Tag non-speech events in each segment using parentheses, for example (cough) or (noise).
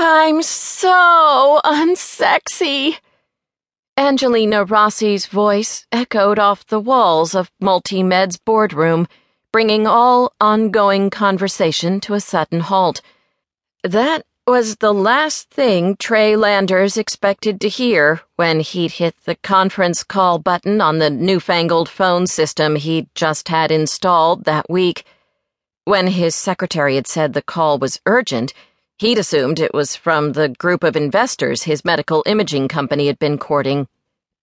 I'm so unsexy. Angelina Rossi's voice echoed off the walls of Multimed's boardroom, bringing all ongoing conversation to a sudden halt. That was the last thing Trey Landers expected to hear when he'd hit the conference call button on the newfangled phone system he'd just had installed that week. When his secretary had said the call was urgent, He'd assumed it was from the group of investors his medical imaging company had been courting.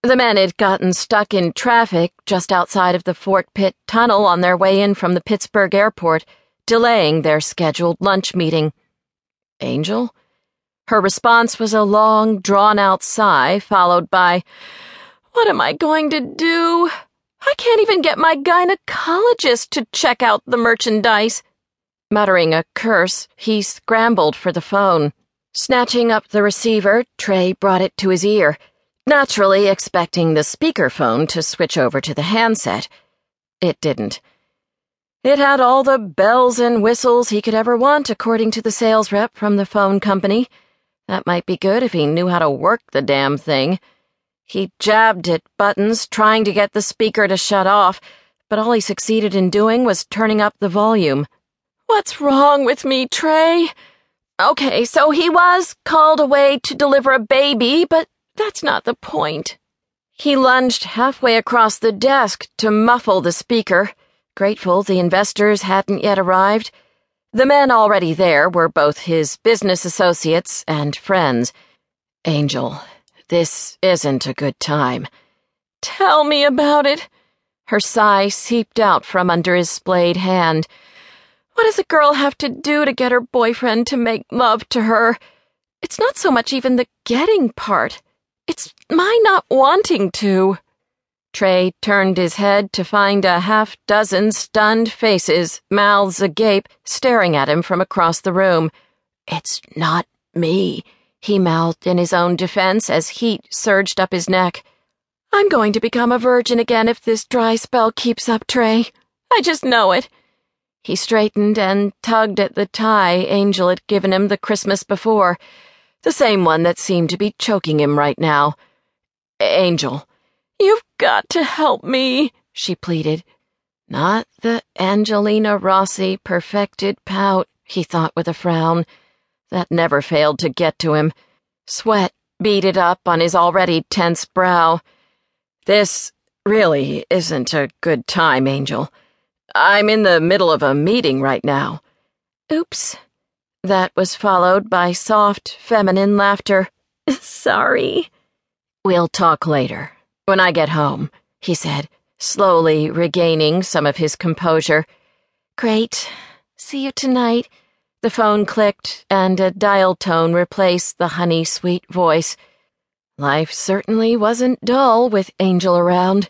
The men had gotten stuck in traffic just outside of the Fort Pitt tunnel on their way in from the Pittsburgh airport, delaying their scheduled lunch meeting. Angel? Her response was a long, drawn out sigh, followed by, What am I going to do? I can't even get my gynecologist to check out the merchandise. Muttering a curse, he scrambled for the phone. Snatching up the receiver, Trey brought it to his ear, naturally expecting the speakerphone to switch over to the handset. It didn't. It had all the bells and whistles he could ever want, according to the sales rep from the phone company. That might be good if he knew how to work the damn thing. He jabbed at buttons, trying to get the speaker to shut off, but all he succeeded in doing was turning up the volume. What's wrong with me, Trey? Okay, so he was called away to deliver a baby, but that's not the point. He lunged halfway across the desk to muffle the speaker, grateful the investors hadn't yet arrived. The men already there were both his business associates and friends. Angel, this isn't a good time. Tell me about it. Her sigh seeped out from under his splayed hand. What does a girl have to do to get her boyfriend to make love to her? It's not so much even the getting part. It's my not wanting to. Trey turned his head to find a half dozen stunned faces, mouths agape, staring at him from across the room. It's not me, he mouthed in his own defense as heat surged up his neck. I'm going to become a virgin again if this dry spell keeps up, Trey. I just know it. He straightened and tugged at the tie Angel had given him the Christmas before, the same one that seemed to be choking him right now. Angel, you've got to help me, she pleaded. Not the Angelina Rossi perfected pout, he thought with a frown. That never failed to get to him. Sweat beaded up on his already tense brow. This really isn't a good time, Angel. I'm in the middle of a meeting right now. Oops. That was followed by soft, feminine laughter. (laughs) Sorry. We'll talk later, when I get home, he said, slowly regaining some of his composure. Great. See you tonight. The phone clicked, and a dial tone replaced the honey sweet voice. Life certainly wasn't dull with Angel around.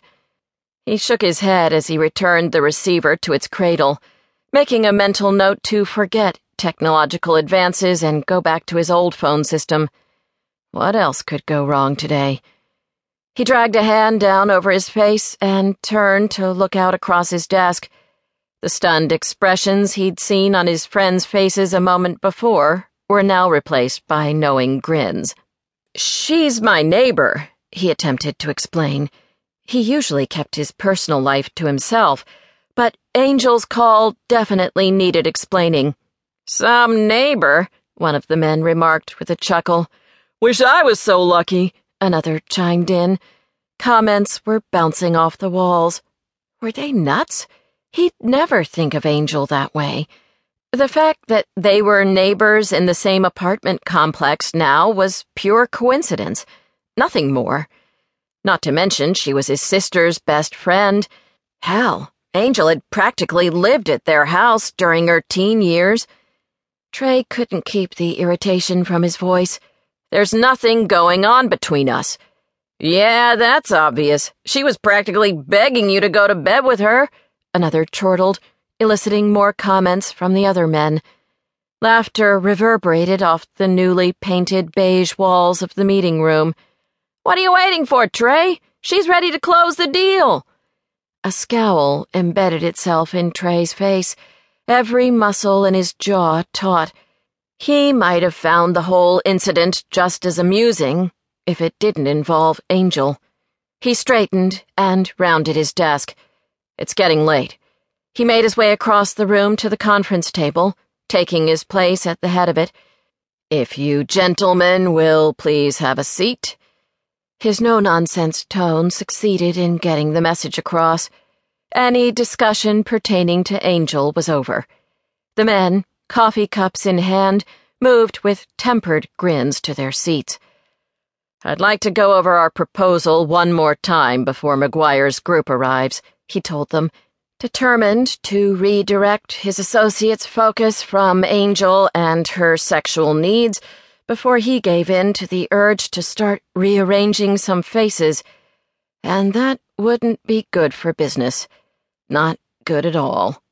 He shook his head as he returned the receiver to its cradle, making a mental note to forget technological advances and go back to his old phone system. What else could go wrong today? He dragged a hand down over his face and turned to look out across his desk. The stunned expressions he'd seen on his friends' faces a moment before were now replaced by knowing grins. She's my neighbor, he attempted to explain. He usually kept his personal life to himself, but Angel's call definitely needed explaining. Some neighbor, one of the men remarked with a chuckle. Wish I was so lucky, another chimed in. Comments were bouncing off the walls. Were they nuts? He'd never think of Angel that way. The fact that they were neighbors in the same apartment complex now was pure coincidence, nothing more. Not to mention, she was his sister's best friend. Hell, Angel had practically lived at their house during her teen years. Trey couldn't keep the irritation from his voice. There's nothing going on between us. Yeah, that's obvious. She was practically begging you to go to bed with her, another chortled, eliciting more comments from the other men. Laughter reverberated off the newly painted beige walls of the meeting room. What are you waiting for, Trey? She's ready to close the deal. A scowl embedded itself in Trey's face, every muscle in his jaw taut. He might have found the whole incident just as amusing if it didn't involve Angel. He straightened and rounded his desk. It's getting late. He made his way across the room to the conference table, taking his place at the head of it. If you gentlemen will please have a seat. His no nonsense tone succeeded in getting the message across. Any discussion pertaining to Angel was over. The men, coffee cups in hand, moved with tempered grins to their seats. I'd like to go over our proposal one more time before McGuire's group arrives, he told them, determined to redirect his associate's focus from Angel and her sexual needs before he gave in to the urge to start rearranging some faces. And that wouldn't be good for business. Not good at all.